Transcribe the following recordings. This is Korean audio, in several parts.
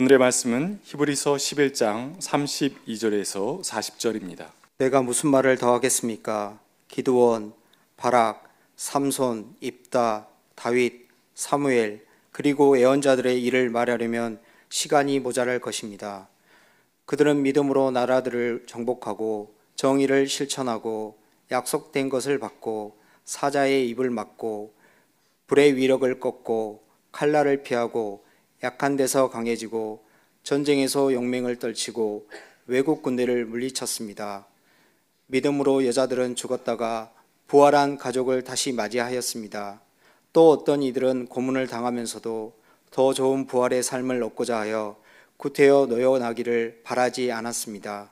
오늘의 말씀은 히브리서 11장 32절에서 40절입니다. 내가 무슨 말을 더 하겠습니까? 기드원, 바락, 삼손, 입다, 다윗, 사무엘 그리고 예언자들의 일을 말하려면 시간이 모자랄 것입니다. 그들은 믿음으로 나라들을 정복하고 정의를 실천하고 약속된 것을 받고 사자의 입을 막고 불의 위력을 꺾고 칼날을 피하고 약한 데서 강해지고 전쟁에서 용맹을 떨치고 외국 군대를 물리쳤습니다. 믿음으로 여자들은 죽었다가 부활한 가족을 다시 맞이하였습니다. 또 어떤 이들은 고문을 당하면서도 더 좋은 부활의 삶을 얻고자 하여 구태여 놓여나기를 바라지 않았습니다.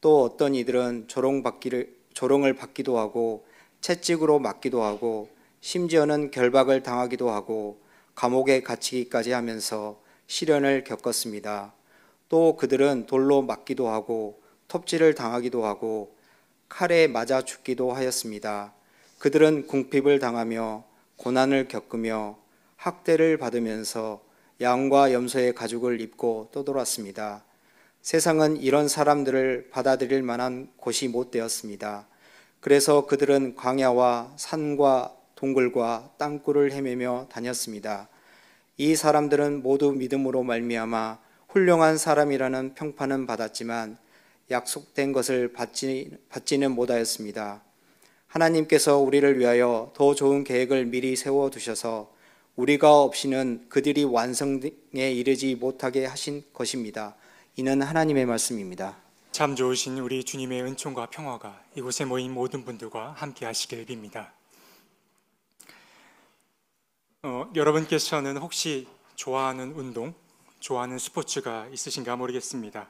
또 어떤 이들은 조롱받기를, 조롱을 받기도 하고 채찍으로 맞기도 하고 심지어는 결박을 당하기도 하고 감옥에 갇히기까지 하면서 시련을 겪었습니다. 또 그들은 돌로 맞기도 하고 톱질을 당하기도 하고 칼에 맞아 죽기도 하였습니다. 그들은 궁핍을 당하며 고난을 겪으며 학대를 받으면서 양과 염소의 가죽을 입고 떠돌았습니다. 세상은 이런 사람들을 받아들일 만한 곳이 못 되었습니다. 그래서 그들은 광야와 산과 동굴과 땅굴을 헤매며 다녔습니다. 이 사람들은 모두 믿음으로 말미암아 훌륭한 사람이라는 평판은 받았지만 약속된 것을 받지, 받지는 못하였습니다. 하나님께서 우리를 위하여 더 좋은 계획을 미리 세워 두셔서 우리가 없이는 그들이 완성에 이르지 못하게 하신 것입니다. 이는 하나님의 말씀입니다. 참 좋으신 우리 주님의 은총과 평화가 이곳에 모인 모든 분들과 함께 하시길 빕니다. 어, 여러분께서는 혹시 좋아하는 운동, 좋아하는 스포츠가 있으신가 모르겠습니다.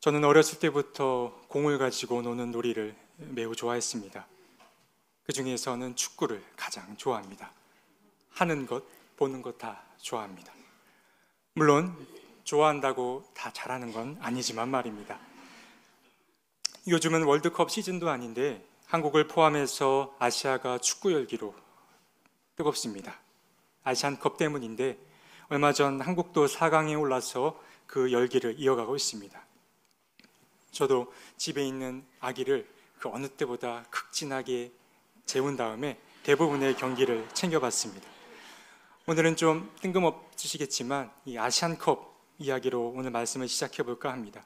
저는 어렸을 때부터 공을 가지고 노는 놀이를 매우 좋아했습니다. 그 중에서는 축구를 가장 좋아합니다. 하는 것, 보는 것 다 좋아합니다. 물론 좋아한다고 다 잘하는 건 아니지만 말입니다. 요즘은 월드컵 시즌도 아닌데 한국을 포함해서 아시아가 축구 열기로 뜨겁습니다. 아시안컵 때문인데 얼마 전 한국도 4강에 올라서 그 열기를 이어가고 있습니다. 저도 집에 있는 아기를 그 어느 때보다 극진하게 재운 다음에 대부분의 경기를 챙겨봤습니다. 오늘은 좀 뜬금없으시겠지만 이 아시안컵 이야기로 오늘 말씀을 시작해 볼까 합니다.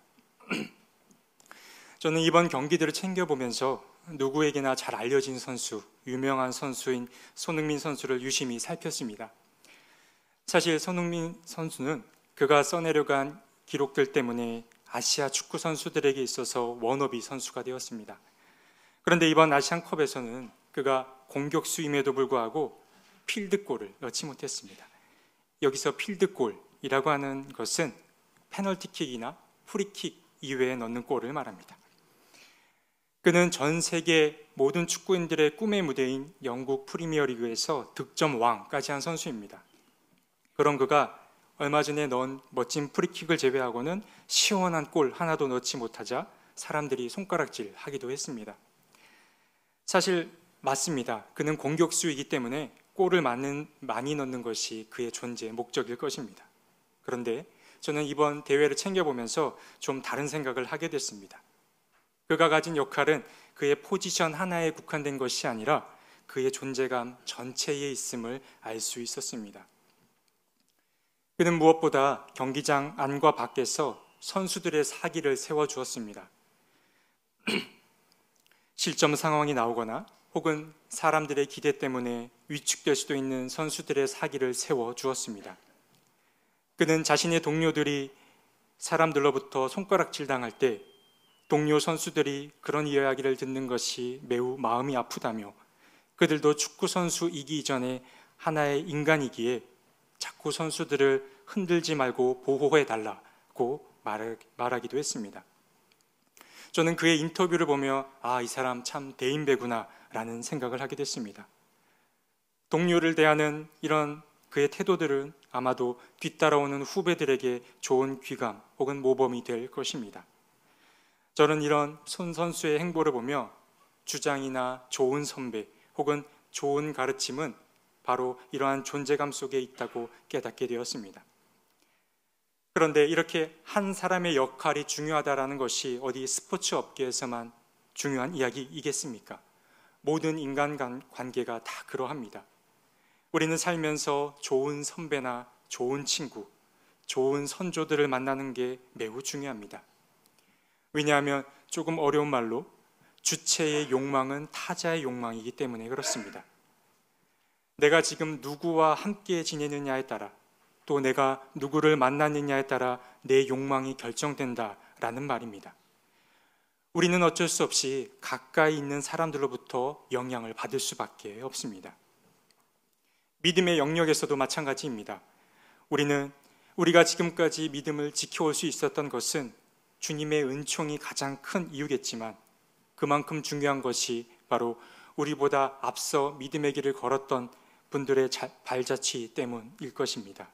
저는 이번 경기들을 챙겨보면서 누구에게나 잘 알려진 선수, 유명한 선수인 손흥민 선수를 유심히 살폈습니다. 사실 손흥민 선수는 그가 써내려간 기록들 때문에 아시아 축구 선수들에게 있어서 워너비 선수가 되었습니다. 그런데 이번 아시안컵에서는 그가 공격수임에도 불구하고 필드골을 넣지 못했습니다. 여기서 필드골이라고 하는 것은 페널티킥이나 프리킥 이외에 넣는 골을 말합니다. 그는 전 세계 모든 축구인들의 꿈의 무대인 영국 프리미어리그에서 득점 왕까지 한 선수입니다. 그런 그가 얼마 전에 넣은 멋진 프리킥을 제외하고는 시원한 골 하나도 넣지 못하자 사람들이 손가락질 하기도 했습니다. 사실 맞습니다. 그는 공격수이기 때문에 골을 많은, 많이 넣는 것이 그의 존재의 목적일 것입니다. 그런데 저는 이번 대회를 챙겨보면서 좀 다른 생각을 하게 됐습니다. 그가 가진 역할은 그의 포지션 하나에 국한된 것이 아니라 그의 존재감 전체에 있음을 알 수 있었습니다. 그는 무엇보다 경기장 안과 밖에서 선수들의 사기를 세워주었습니다. 실점 상황이 나오거나 혹은 사람들의 기대 때문에 위축될 수도 있는 선수들의 사기를 세워 주었습니다. 그는 자신의 동료들이 사람들로부터 손가락질 당할 때 동료 선수들이 그런 이야기를 듣는 것이 매우 마음이 아프다며 그들도 축구 선수이기 전에 하나의 인간이기에 자꾸 선수들을 흔들지 말고 보호해 달라고 말하기도 했습니다. 저는 그의 인터뷰를 보며 아, 이 사람 참 대인배구나 라는 생각을 하게 됐습니다. 동료를 대하는 이런 그의 태도들은 아마도 뒤따라오는 후배들에게 좋은 귀감 혹은 모범이 될 것입니다. 저는 이런 손 선수의 행보를 보며 주장이나 좋은 선배 혹은 좋은 가르침은 바로 이러한 존재감 속에 있다고 깨닫게 되었습니다. 그런데 이렇게 한 사람의 역할이 중요하다라는 것이 어디 스포츠 업계에서만 중요한 이야기이겠습니까? 모든 인간 간- 관계가 다 그러합니다. 우리는 살면서 좋은 선배나 좋은 친구, 좋은 선조들을 만나는 게 매우 중요합니다. 왜냐하면 조금 어려운 말로 주체의 욕망은 타자의 욕망이기 때문에 그렇습니다. 내가 지금 누구와 함께 지내느냐에 따라 또 내가 누구를 만나느냐에 따라 내 욕망이 결정된다라는 말입니다. 우리는 어쩔 수 없이 가까이 있는 사람들로부터 영향을 받을 수밖에 없습니다. 믿음의 영역에서도 마찬가지입니다. 우리는 우리가 지금까지 믿음을 지켜올 수 있었던 것은 주님의 은총이 가장 큰 이유겠지만 그만큼 중요한 것이 바로 우리보다 앞서 믿음의 길을 걸었던 분들의 자- 발자취 때문일 것입니다.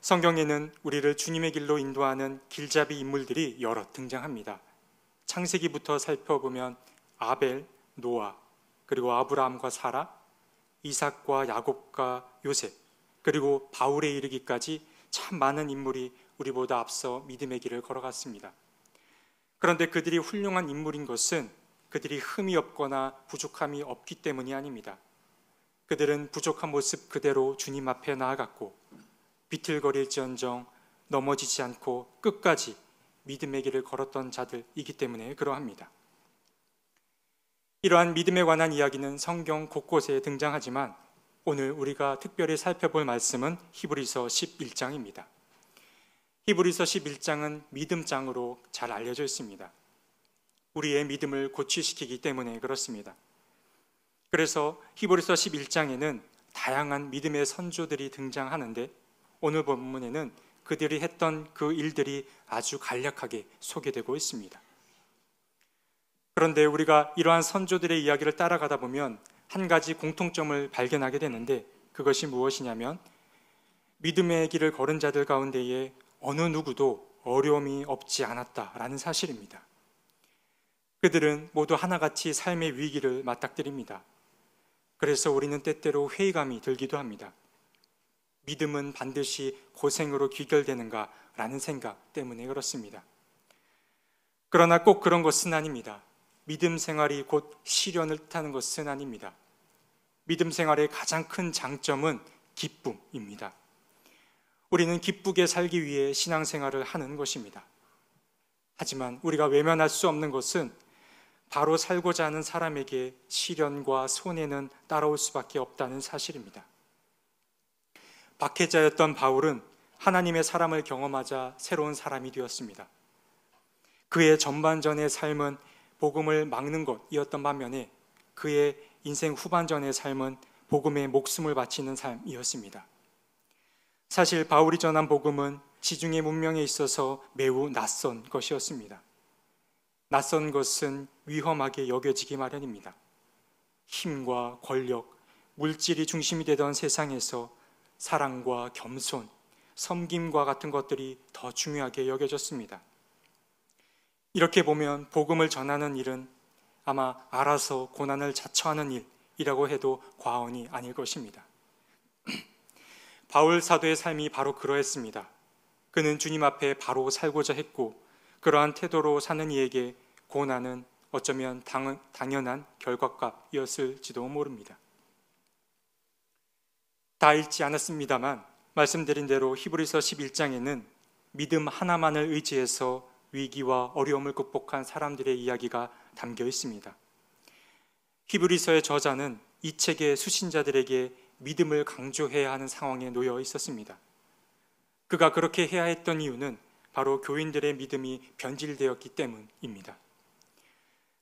성경에는 우리를 주님의 길로 인도하는 길잡이 인물들이 여러 등장합니다. 창세기부터 살펴보면 아벨, 노아, 그리고 아브라함과 사라, 이삭과 야곱과 요셉, 그리고 바울에 이르기까지 참 많은 인물이 우리보다 앞서 믿음의 길을 걸어갔습니다. 그런데 그들이 훌륭한 인물인 것은 그들이 흠이 없거나 부족함이 없기 때문이 아닙니다. 그들은 부족한 모습 그대로 주님 앞에 나아갔고 비틀거릴지언정 넘어지지 않고 끝까지 믿음의 길을 걸었던 자들이기 때문에 그러합니다. 이러한 믿음에 관한 이야기는 성경 곳곳에 등장하지만 오늘 우리가 특별히 살펴볼 말씀은 히브리서 11장입니다. 히브리서 11장은 믿음장으로 잘 알려져 있습니다. 우리의 믿음을 고취시키기 때문에 그렇습니다. 그래서 히브리서 11장에는 다양한 믿음의 선조들이 등장하는데 오늘 본문에는 그들이 했던 그 일들이 아주 간략하게 소개되고 있습니다. 그런데 우리가 이러한 선조들의 이야기를 따라가다 보면 한 가지 공통점을 발견하게 되는데 그것이 무엇이냐면 믿음의 길을 걸은 자들 가운데에 어느 누구도 어려움이 없지 않았다라는 사실입니다. 그들은 모두 하나같이 삶의 위기를 맞닥뜨립니다. 그래서 우리는 때때로 회의감이 들기도 합니다. 믿음은 반드시 고생으로 귀결되는가라는 생각 때문에 그렇습니다. 그러나 꼭 그런 것은 아닙니다. 믿음 생활이 곧 시련을 뜻하는 것은 아닙니다. 믿음 생활의 가장 큰 장점은 기쁨입니다. 우리는 기쁘게 살기 위해 신앙생활을 하는 것입니다. 하지만 우리가 외면할 수 없는 것은 바로 살고자 하는 사람에게 시련과 손해는 따라올 수밖에 없다는 사실입니다. 박해자였던 바울은 하나님의 사람을 경험하자 새로운 사람이 되었습니다. 그의 전반전의 삶은 복음을 막는 것이었던 반면에 그의 인생 후반전의 삶은 복음에 목숨을 바치는 삶이었습니다. 사실 바울이 전한 복음은 지중해 문명에 있어서 매우 낯선 것이었습니다. 낯선 것은 위험하게 여겨지기 마련입니다. 힘과 권력, 물질이 중심이 되던 세상에서 사랑과 겸손, 섬김과 같은 것들이 더 중요하게 여겨졌습니다. 이렇게 보면 복음을 전하는 일은 아마 알아서 고난을 자처하는 일이라고 해도 과언이 아닐 것입니다. 바울 사도의 삶이 바로 그러했습니다. 그는 주님 앞에 바로 살고자 했고 그러한 태도로 사는 이에게 고난은 어쩌면 당, 당연한 결과값이었을지도 모릅니다. 다 읽지 않았습니다만 말씀드린 대로 히브리서 11장에는 믿음 하나만을 의지해서 위기와 어려움을 극복한 사람들의 이야기가 담겨 있습니다. 히브리서의 저자는 이 책의 수신자들에게 믿음을 강조해야 하는 상황에 놓여 있었습니다. 그가 그렇게 해야 했던 이유는 바로 교인들의 믿음이 변질되었기 때문입니다.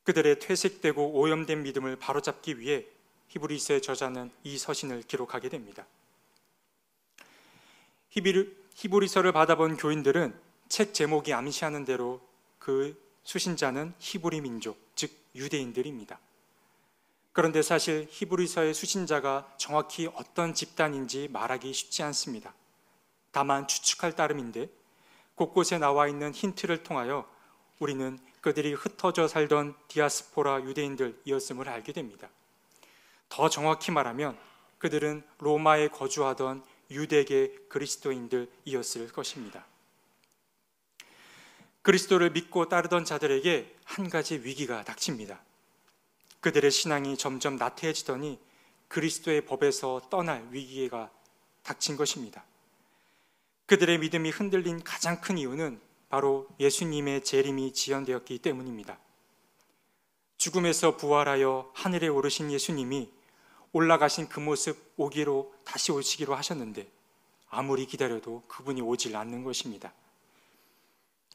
그들의 퇴색되고 오염된 믿음을 바로잡기 위해 히브리서의 저자는 이 서신을 기록하게 됩니다. 히브리서를 받아본 교인들은 책 제목이 암시하는 대로 그 수신자는 히브리 민족, 즉 유대인들입니다. 그런데 사실 히브리서의 수신자가 정확히 어떤 집단인지 말하기 쉽지 않습니다. 다만 추측할 따름인데 곳곳에 나와 있는 힌트를 통하여 우리는 그들이 흩어져 살던 디아스포라 유대인들이었음을 알게 됩니다. 더 정확히 말하면 그들은 로마에 거주하던 유대계 그리스도인들이었을 것입니다. 그리스도를 믿고 따르던 자들에게 한 가지 위기가 닥칩니다. 그들의 신앙이 점점 나태해지더니 그리스도의 법에서 떠날 위기가 닥친 것입니다. 그들의 믿음이 흔들린 가장 큰 이유는 바로 예수님의 재림이 지연되었기 때문입니다. 죽음에서 부활하여 하늘에 오르신 예수님이 올라가신 그 모습 오기로 다시 오시기로 하셨는데 아무리 기다려도 그분이 오질 않는 것입니다.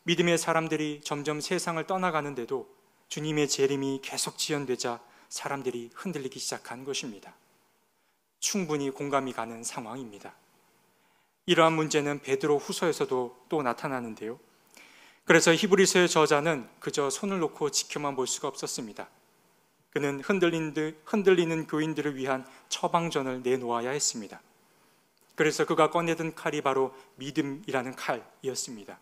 믿음의 사람들이 점점 세상을 떠나가는데도 주님의 재림이 계속 지연되자 사람들이 흔들리기 시작한 것입니다. 충분히 공감이 가는 상황입니다. 이러한 문제는 베드로 후서에서도 또 나타나는데요. 그래서 히브리서의 저자는 그저 손을 놓고 지켜만 볼 수가 없었습니다. 그는 흔들리는, 흔들리는 교인들을 위한 처방전을 내놓아야 했습니다. 그래서 그가 꺼내든 칼이 바로 믿음이라는 칼이었습니다.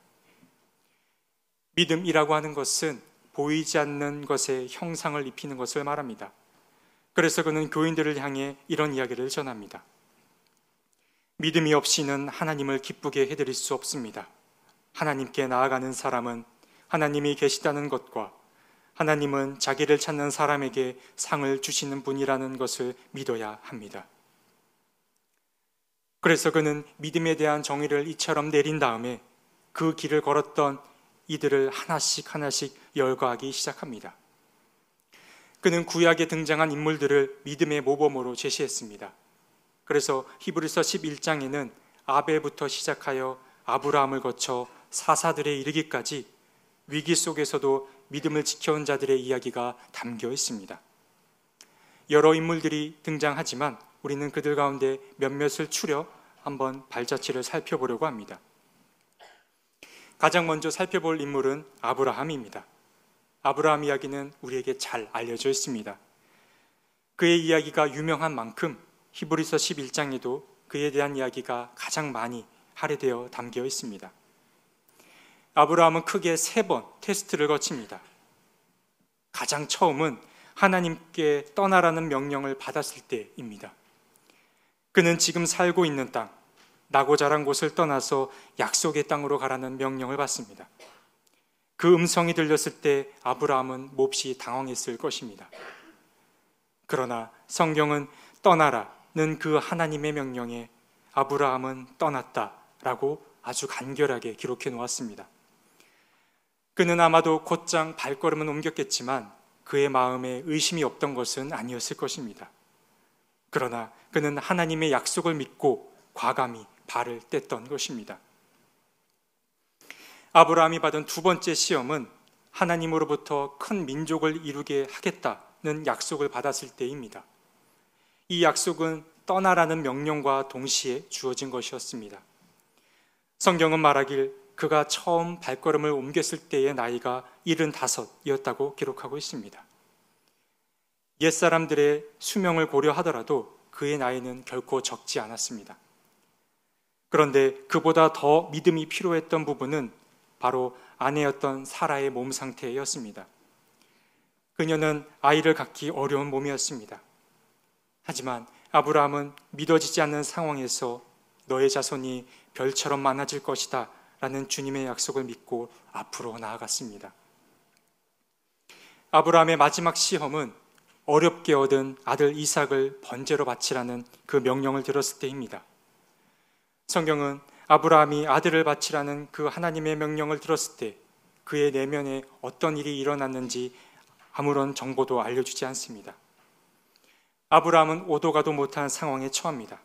믿음이라고 하는 것은 보이지 않는 것에 형상을 입히는 것을 말합니다. 그래서 그는 교인들을 향해 이런 이야기를 전합니다. 믿음이 없이는 하나님을 기쁘게 해드릴 수 없습니다. 하나님께 나아가는 사람은 하나님이 계시다는 것과 하나님은 자기를 찾는 사람에게 상을 주시는 분이라는 것을 믿어야 합니다. 그래서 그는 믿음에 대한 정의를 이처럼 내린 다음에 그 길을 걸었던 이들을 하나씩 하나씩 열거하기 시작합니다. 그는 구약에 등장한 인물들을 믿음의 모범으로 제시했습니다. 그래서 히브리서 11장에는 아벨부터 시작하여 아브라함을 거쳐 사사들에 이르기까지 위기 속에서도 믿음을 지켜온 자들의 이야기가 담겨 있습니다. 여러 인물들이 등장하지만 우리는 그들 가운데 몇몇을 추려 한번 발자취를 살펴보려고 합니다. 가장 먼저 살펴볼 인물은 아브라함입니다. 아브라함 이야기는 우리에게 잘 알려져 있습니다. 그의 이야기가 유명한 만큼 히브리서 11장에도 그에 대한 이야기가 가장 많이 할애되어 담겨 있습니다. 아브라함은 크게 세 번 테스트를 거칩니다. 가장 처음은 하나님께 떠나라는 명령을 받았을 때입니다. 그는 지금 살고 있는 땅, 나고 자란 곳을 떠나서 약속의 땅으로 가라는 명령을 받습니다. 그 음성이 들렸을 때 아브라함은 몹시 당황했을 것입니다. 그러나 성경은 떠나라는 그 하나님의 명령에 아브라함은 떠났다라고 아주 간결하게 기록해 놓았습니다. 그는 아마도 곧장 발걸음은 옮겼겠지만 그의 마음에 의심이 없던 것은 아니었을 것입니다. 그러나 그는 하나님의 약속을 믿고 과감히 발을 뗐던 것입니다. 아브라함이 받은 두 번째 시험은 하나님으로부터 큰 민족을 이루게 하겠다는 약속을 받았을 때입니다. 이 약속은 떠나라는 명령과 동시에 주어진 것이었습니다. 성경은 말하길 그가 처음 발걸음을 옮겼을 때의 나이가 75이었다고 기록하고 있습니다. 옛사람들의 수명을 고려하더라도 그의 나이는 결코 적지 않았습니다. 그런데 그보다 더 믿음이 필요했던 부분은 바로 아내였던 사라의 몸 상태였습니다. 그녀는 아이를 갖기 어려운 몸이었습니다. 하지만 아브라함은 믿어지지 않는 상황에서 너의 자손이 별처럼 많아질 것이다 라는 주님의 약속을 믿고 앞으로 나아갔습니다. 아브라함의 마지막 시험은 어렵게 얻은 아들 이삭을 번제로 바치라는 그 명령을 들었을 때입니다. 성경은 아브라함이 아들을 바치라는 그 하나님의 명령을 들었을 때 그의 내면에 어떤 일이 일어났는지 아무런 정보도 알려주지 않습니다. 아브라함은 오도 가도 못한 상황에 처합니다.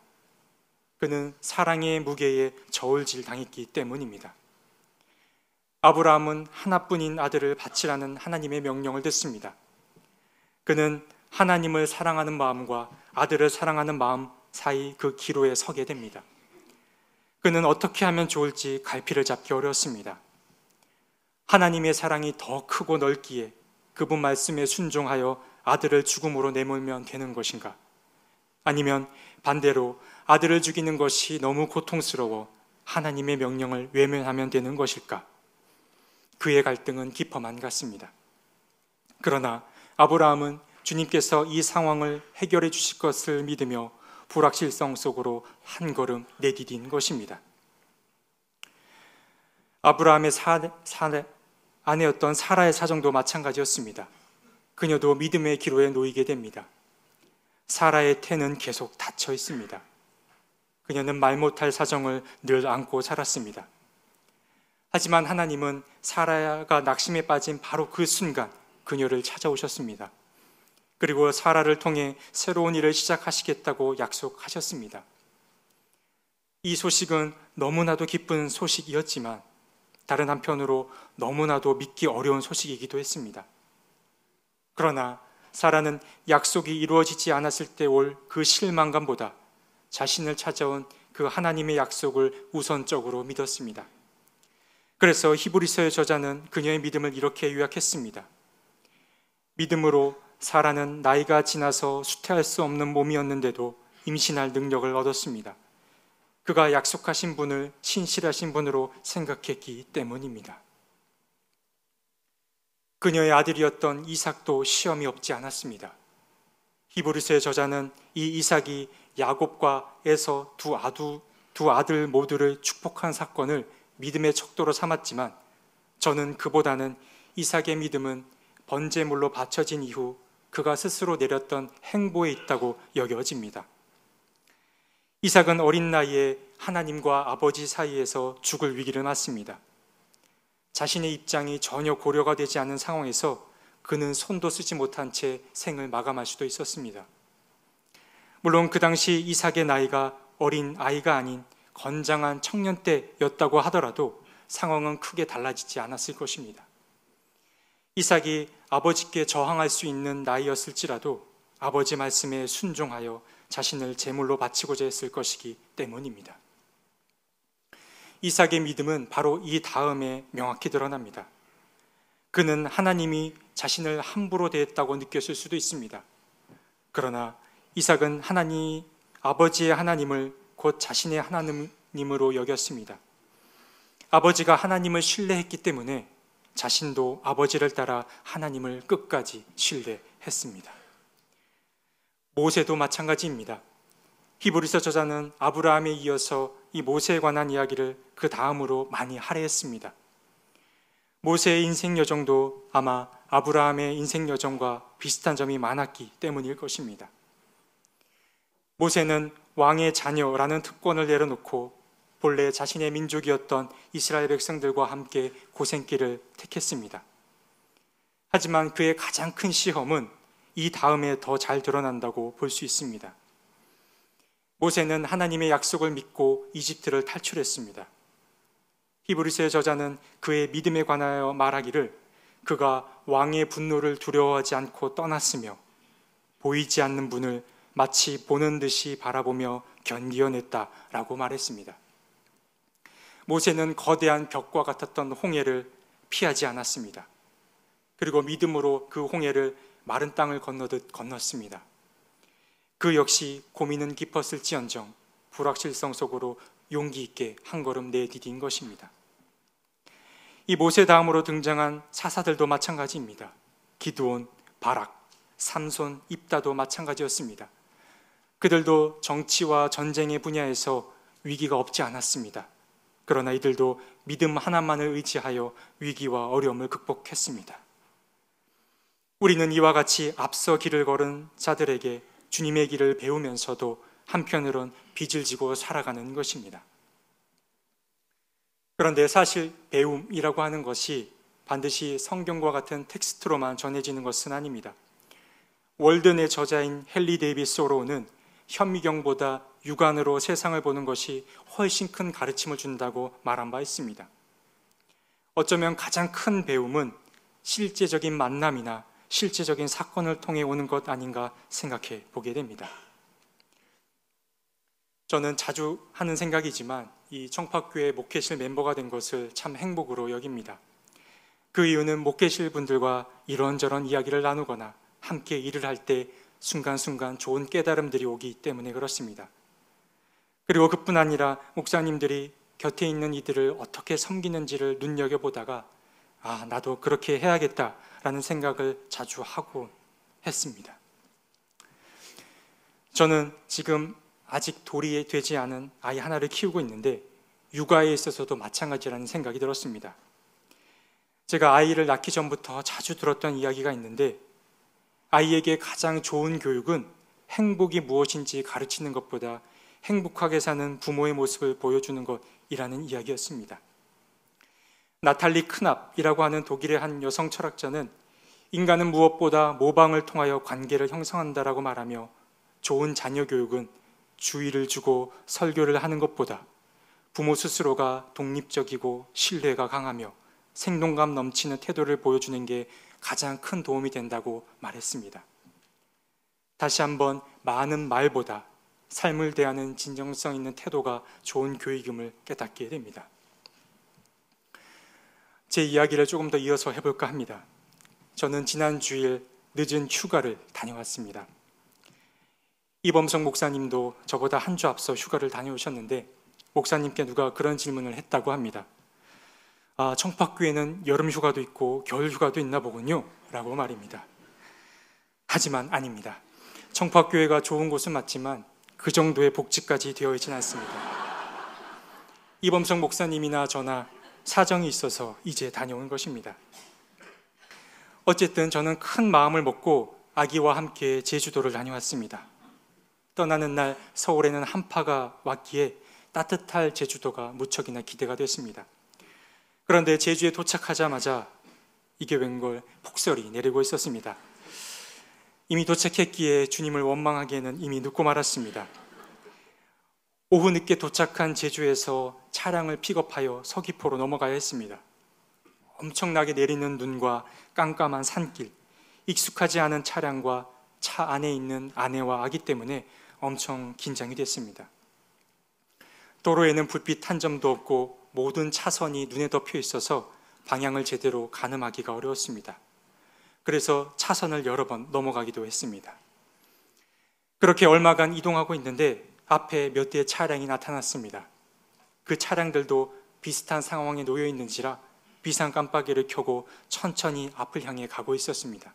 그는 사랑의 무게에 저울질 당했기 때문입니다. 아브라함은 하나뿐인 아들을 바치라는 하나님의 명령을 듣습니다. 그는 하나님을 사랑하는 마음과 아들을 사랑하는 마음 사이 그 기로에 서게 됩니다. 그는 어떻게 하면 좋을지 갈피를 잡기 어려웠습니다. 하나님의 사랑이 더 크고 넓기에 그분 말씀에 순종하여 아들을 죽음으로 내몰면 되는 것인가? 아니면 반대로 아들을 죽이는 것이 너무 고통스러워 하나님의 명령을 외면하면 되는 것일까? 그의 갈등은 깊어만 갔습니다. 그러나 아브라함은 주님께서 이 상황을 해결해 주실 것을 믿으며 불확실성 속으로 한 걸음 내디딘 것입니다. 아브라함의 사, 사, 아내였던 사라의 사정도 마찬가지였습니다. 그녀도 믿음의 기로에 놓이게 됩니다. 사라의 태는 계속 닫혀 있습니다. 그녀는 말 못할 사정을 늘 안고 살았습니다. 하지만 하나님은 사라가 낙심에 빠진 바로 그 순간 그녀를 찾아오셨습니다. 그리고 사라를 통해 새로운 일을 시작하시겠다고 약속하셨습니다. 이 소식은 너무나도 기쁜 소식이었지만 다른 한편으로 너무나도 믿기 어려운 소식이기도 했습니다. 그러나 사라는 약속이 이루어지지 않았을 때 올 그 실망감보다 자신을 찾아온 그 하나님의 약속을 우선적으로 믿었습니다. 그래서 히브리서의 저자는 그녀의 믿음을 이렇게 요약했습니다. 믿음으로 사라는 나이가 지나서 수태할 수 없는 몸이었는데도 임신할 능력을 얻었습니다. 그가 약속하신 분을 신실하신 분으로 생각했기 때문입니다. 그녀의 아들이었던 이삭도 시험이 없지 않았습니다. 히브리서의 저자는 이 이삭이 야곱과 에서 두 아두 두 아들 모두를 축복한 사건을 믿음의 척도로 삼았지만 저는 그보다는 이삭의 믿음은 번제물로 바쳐진 이후 그가 스스로 내렸던 행보에 있다고 여겨집니다. 이삭은 어린 나이에 하나님과 아버지 사이에서 죽을 위기를 맞습니다. 자신의 입장이 전혀 고려가 되지 않은 상황에서 그는 손도 쓰지 못한 채 생을 마감할 수도 있었습니다. 물론 그 당시 이삭의 나이가 어린 아이가 아닌 건장한 청년 때였다고 하더라도 상황은 크게 달라지지 않았을 것입니다. 이삭이 아버지께 저항할 수 있는 나이였을지라도 아버지 말씀에 순종하여 자신을 제물로 바치고자 했을 것이기 때문입니다. 이삭의 믿음은 바로 이 다음에 명확히 드러납니다. 그는 하나님이 자신을 함부로 대했다고 느꼈을 수도 있습니다. 그러나 이삭은 하나님, 아버지의 하나님을 곧 자신의 하나님으로 여겼습니다. 아버지가 하나님을 신뢰했기 때문에 자신도 아버지를 따라 하나님을 끝까지 신뢰했습니다. 모세도 마찬가지입니다. 히브리서 저자는 아브라함에 이어서 이 모세에 관한 이야기를 그 다음으로 많이 할애했습니다. 모세의 인생 여정도 아마 아브라함의 인생 여정과 비슷한 점이 많았기 때문일 것입니다. 모세는 왕의 자녀라는 특권을 내려놓고 본래 자신의 민족이었던 이스라엘 백성들과 함께 고생길을 택했습니다. 하지만 그의 가장 큰 시험은 이 다음에 더 잘 드러난다고 볼 수 있습니다. 모세는 하나님의 약속을 믿고 이집트를 탈출했습니다. 히브리서의 저자는 그의 믿음에 관하여 말하기를 그가 왕의 분노를 두려워하지 않고 떠났으며 보이지 않는 분을 마치 보는 듯이 바라보며 견디어냈다라고 말했습니다. 모세는 거대한 벽과 같았던 홍해를 피하지 않았습니다. 그리고 믿음으로 그 홍해를 마른 땅을 건너듯 건넜습니다. 그 역시 고민은 깊었을지언정 불확실성 속으로 용기 있게 한 걸음 내디딘 것입니다. 이 모세 다음으로 등장한 사사들도 마찬가지입니다. 기드온, 바락, 삼손, 입다도 마찬가지였습니다. 그들도 정치와 전쟁의 분야에서 위기가 없지 않았습니다. 그러나 이들도 믿음 하나만을 의지하여 위기와 어려움을 극복했습니다. 우리는 이와 같이 앞서 길을 걸은 자들에게 주님의 길을 배우면서도 한편으론 빚을 지고 살아가는 것입니다. 그런데 사실 배움이라고 하는 것이 반드시 성경과 같은 텍스트로만 전해지는 것은 아닙니다. 월든의 저자인 헨리 데이빗 소로우는 현미경보다 육안으로 세상을 보는 것이 훨씬 큰 가르침을 준다고 말한 바 있습니다. 어쩌면 가장 큰 배움은 실제적인 만남이나 실제적인 사건을 통해 오는 것 아닌가 생각해 보게 됩니다. 저는 자주 하는 생각이지만 이 청파교회 목회실 멤버가 된 것을 참 행복으로 여깁니다. 그 이유는 목회실 분들과 이런저런 이야기를 나누거나 함께 일을 할 때 순간순간 좋은 깨달음들이 오기 때문에 그렇습니다. 그리고 그뿐 아니라 목사님들이 곁에 있는 이들을 어떻게 섬기는지를 눈여겨보다가 아, 나도 그렇게 해야겠다라는 생각을 자주 하고 했습니다. 저는 지금 아직 돌이 되지 않은 아이 하나를 키우고 있는데 육아에 있어서도 마찬가지라는 생각이 들었습니다. 제가 아이를 낳기 전부터 자주 들었던 이야기가 있는데 아이에게 가장 좋은 교육은 행복이 무엇인지 가르치는 것보다 행복하게 사는 부모의 모습을 보여주는 것이라는 이야기였습니다. 나탈리 크납이라고 하는 독일의 한 여성 철학자는 인간은 무엇보다 모방을 통하여 관계를 형성한다라고 말하며 좋은 자녀 교육은 주의를 주고 설교를 하는 것보다 부모 스스로가 독립적이고 신뢰가 강하며 생동감 넘치는 태도를 보여주는 게 가장 큰 도움이 된다고 말했습니다. 다시 한번 많은 말보다 삶을 대하는 진정성 있는 태도가 좋은 교육임을 깨닫게 됩니다. 제 이야기를 조금 더 이어서 해볼까 합니다. 저는 지난 주일 늦은 휴가를 다녀왔습니다. 이범성 목사님도 저보다 한 주 앞서 휴가를 다녀오셨는데 목사님께 누가 그런 질문을 했다고 합니다. 아, 청파교회는 여름 휴가도 있고 겨울 휴가도 있나 보군요. 라고 말입니다. 하지만 아닙니다. 청파교회가 좋은 곳은 맞지만 그 정도의 복지까지 되어 있지는 않습니다. 이범성 목사님이나 저나 사정이 있어서 이제 다녀온 것입니다. 어쨌든 저는 큰 마음을 먹고 아기와 함께 제주도를 다녀왔습니다. 떠나는 날 서울에는 한파가 왔기에 따뜻할 제주도가 무척이나 기대가 됐습니다. 그런데 제주에 도착하자마자 이게 웬걸 폭설이 내리고 있었습니다. 이미 도착했기에 주님을 원망하기에는 이미 늦고 말았습니다. 오후 늦게 도착한 제주에서 차량을 픽업하여 서귀포로 넘어가야 했습니다. 엄청나게 내리는 눈과 깜깜한 산길, 익숙하지 않은 차량과 차 안에 있는 아내와 아기 때문에 엄청 긴장이 됐습니다. 도로에는 불빛 한 점도 없고 모든 차선이 눈에 덮여 있어서 방향을 제대로 가늠하기가 어려웠습니다. 그래서 차선을 여러 번 넘어가기도 했습니다. 그렇게 얼마간 이동하고 있는데 앞에 몇 대의 차량이 나타났습니다. 그 차량들도 비슷한 상황에 놓여 있는지라 비상 깜빡이를 켜고 천천히 앞을 향해 가고 있었습니다.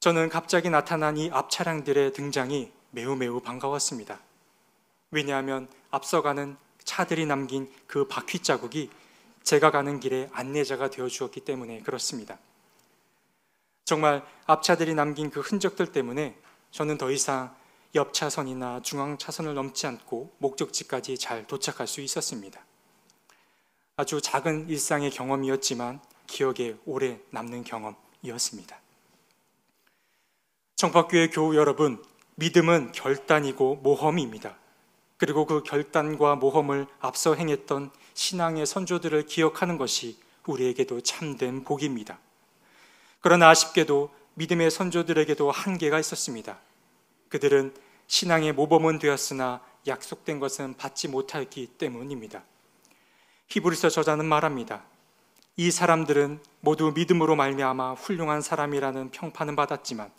저는 갑자기 나타난 이 앞 차량들의 등장이 매우 매우 반가웠습니다. 왜냐하면 앞서가는 차들이 남긴 그 바퀴 자국이 제가 가는 길에 안내자가 되어 주었기 때문에 그렇습니다. 정말 앞차들이 남긴 그 흔적들 때문에 저는 더 이상 옆 차선이나 중앙 차선을 넘지 않고 목적지까지 잘 도착할 수 있었습니다. 아주 작은 일상의 경험이었지만 기억에 오래 남는 경험이었습니다. 청파교회 교우 여러분, 믿음은 결단이고 모험입니다. 그리고 그 결단과 모험을 앞서 행했던 신앙의 선조들을 기억하는 것이 우리에게도 참된 복입니다. 그러나 아쉽게도 믿음의 선조들에게도 한계가 있었습니다. 그들은 신앙의 모범은 되었으나 약속된 것은 받지 못했기 때문입니다. 히브리서 저자는 말합니다. 이 사람들은 모두 믿음으로 말미암아 훌륭한 사람이라는 평판은 받았지만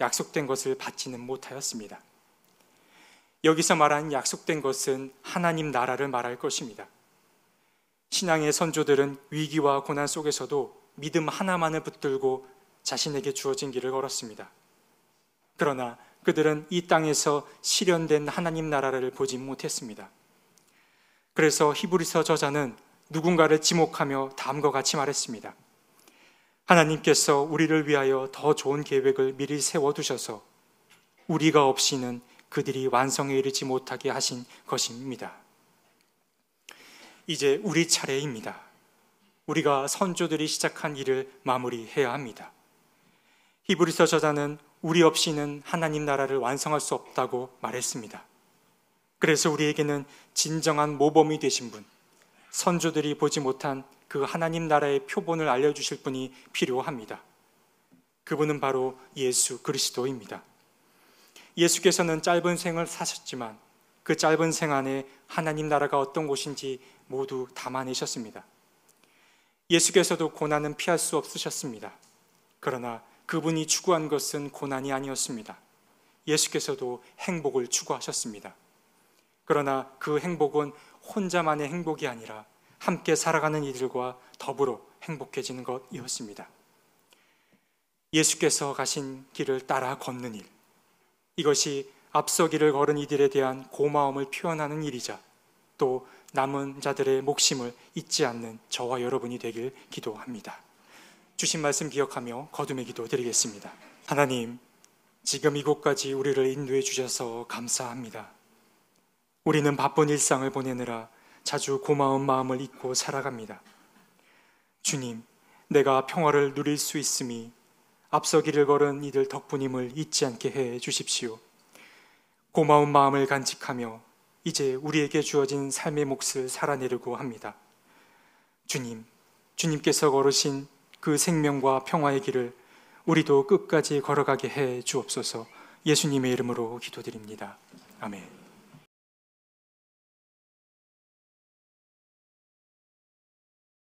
약속된 것을 받지는 못하였습니다. 여기서 말한 약속된 것은 하나님 나라를 말할 것입니다. 신앙의 선조들은 위기와 고난 속에서도 믿음 하나만을 붙들고 자신에게 주어진 길을 걸었습니다. 그러나 그들은 이 땅에서 실현된 하나님 나라를 보지 못했습니다. 그래서 히브리서 저자는 누군가를 지목하며 다음과 같이 말했습니다. 하나님께서 우리를 위하여 더 좋은 계획을 미리 세워두셔서 우리가 없이는 그들이 완성에 이르지 못하게 하신 것입니다. 이제 우리 차례입니다. 우리가 선조들이 시작한 일을 마무리해야 합니다. 히브리서 저자는 우리 없이는 하나님 나라를 완성할 수 없다고 말했습니다. 그래서 우리에게는 진정한 모범이 되신 분, 선조들이 보지 못한 그 하나님 나라의 표본을 알려주실 분이 필요합니다. 그분은 바로 예수 그리스도입니다. 예수께서는 짧은 생을 사셨지만 그 짧은 생 안에 하나님 나라가 어떤 곳인지 모두 담아내셨습니다. 예수께서도 고난은 피할 수 없으셨습니다. 그러나 그분이 추구한 것은 고난이 아니었습니다. 예수께서도 행복을 추구하셨습니다. 그러나 그 행복은 혼자만의 행복이 아니라 함께 살아가는 이들과 더불어 행복해지는 것이었습니다. 예수께서 가신 길을 따라 걷는 일. 이것이 앞서 길을 걸은 이들에 대한 고마움을 표현하는 일이자 또 남은 자들의 목심을 잊지 않는 저와 여러분이 되길 기도합니다. 주신 말씀 기억하며 거듭의 기도 드리겠습니다. 하나님, 지금 이곳까지 우리를 인도해 주셔서 감사합니다. 우리는 바쁜 일상을 보내느라 자주 고마운 마음을 잊고 살아갑니다. 주님, 내가 평화를 누릴 수 있음이 앞서 길을 걸은 이들 덕분임을 잊지 않게 해 주십시오. 고마운 마음을 간직하며 이제 우리에게 주어진 삶의 몫을 살아내려고 합니다. 주님, 주님께서 걸으신 그 생명과 평화의 길을 우리도 끝까지 걸어가게 해 주옵소서 예수님의 이름으로 기도드립니다. 아멘.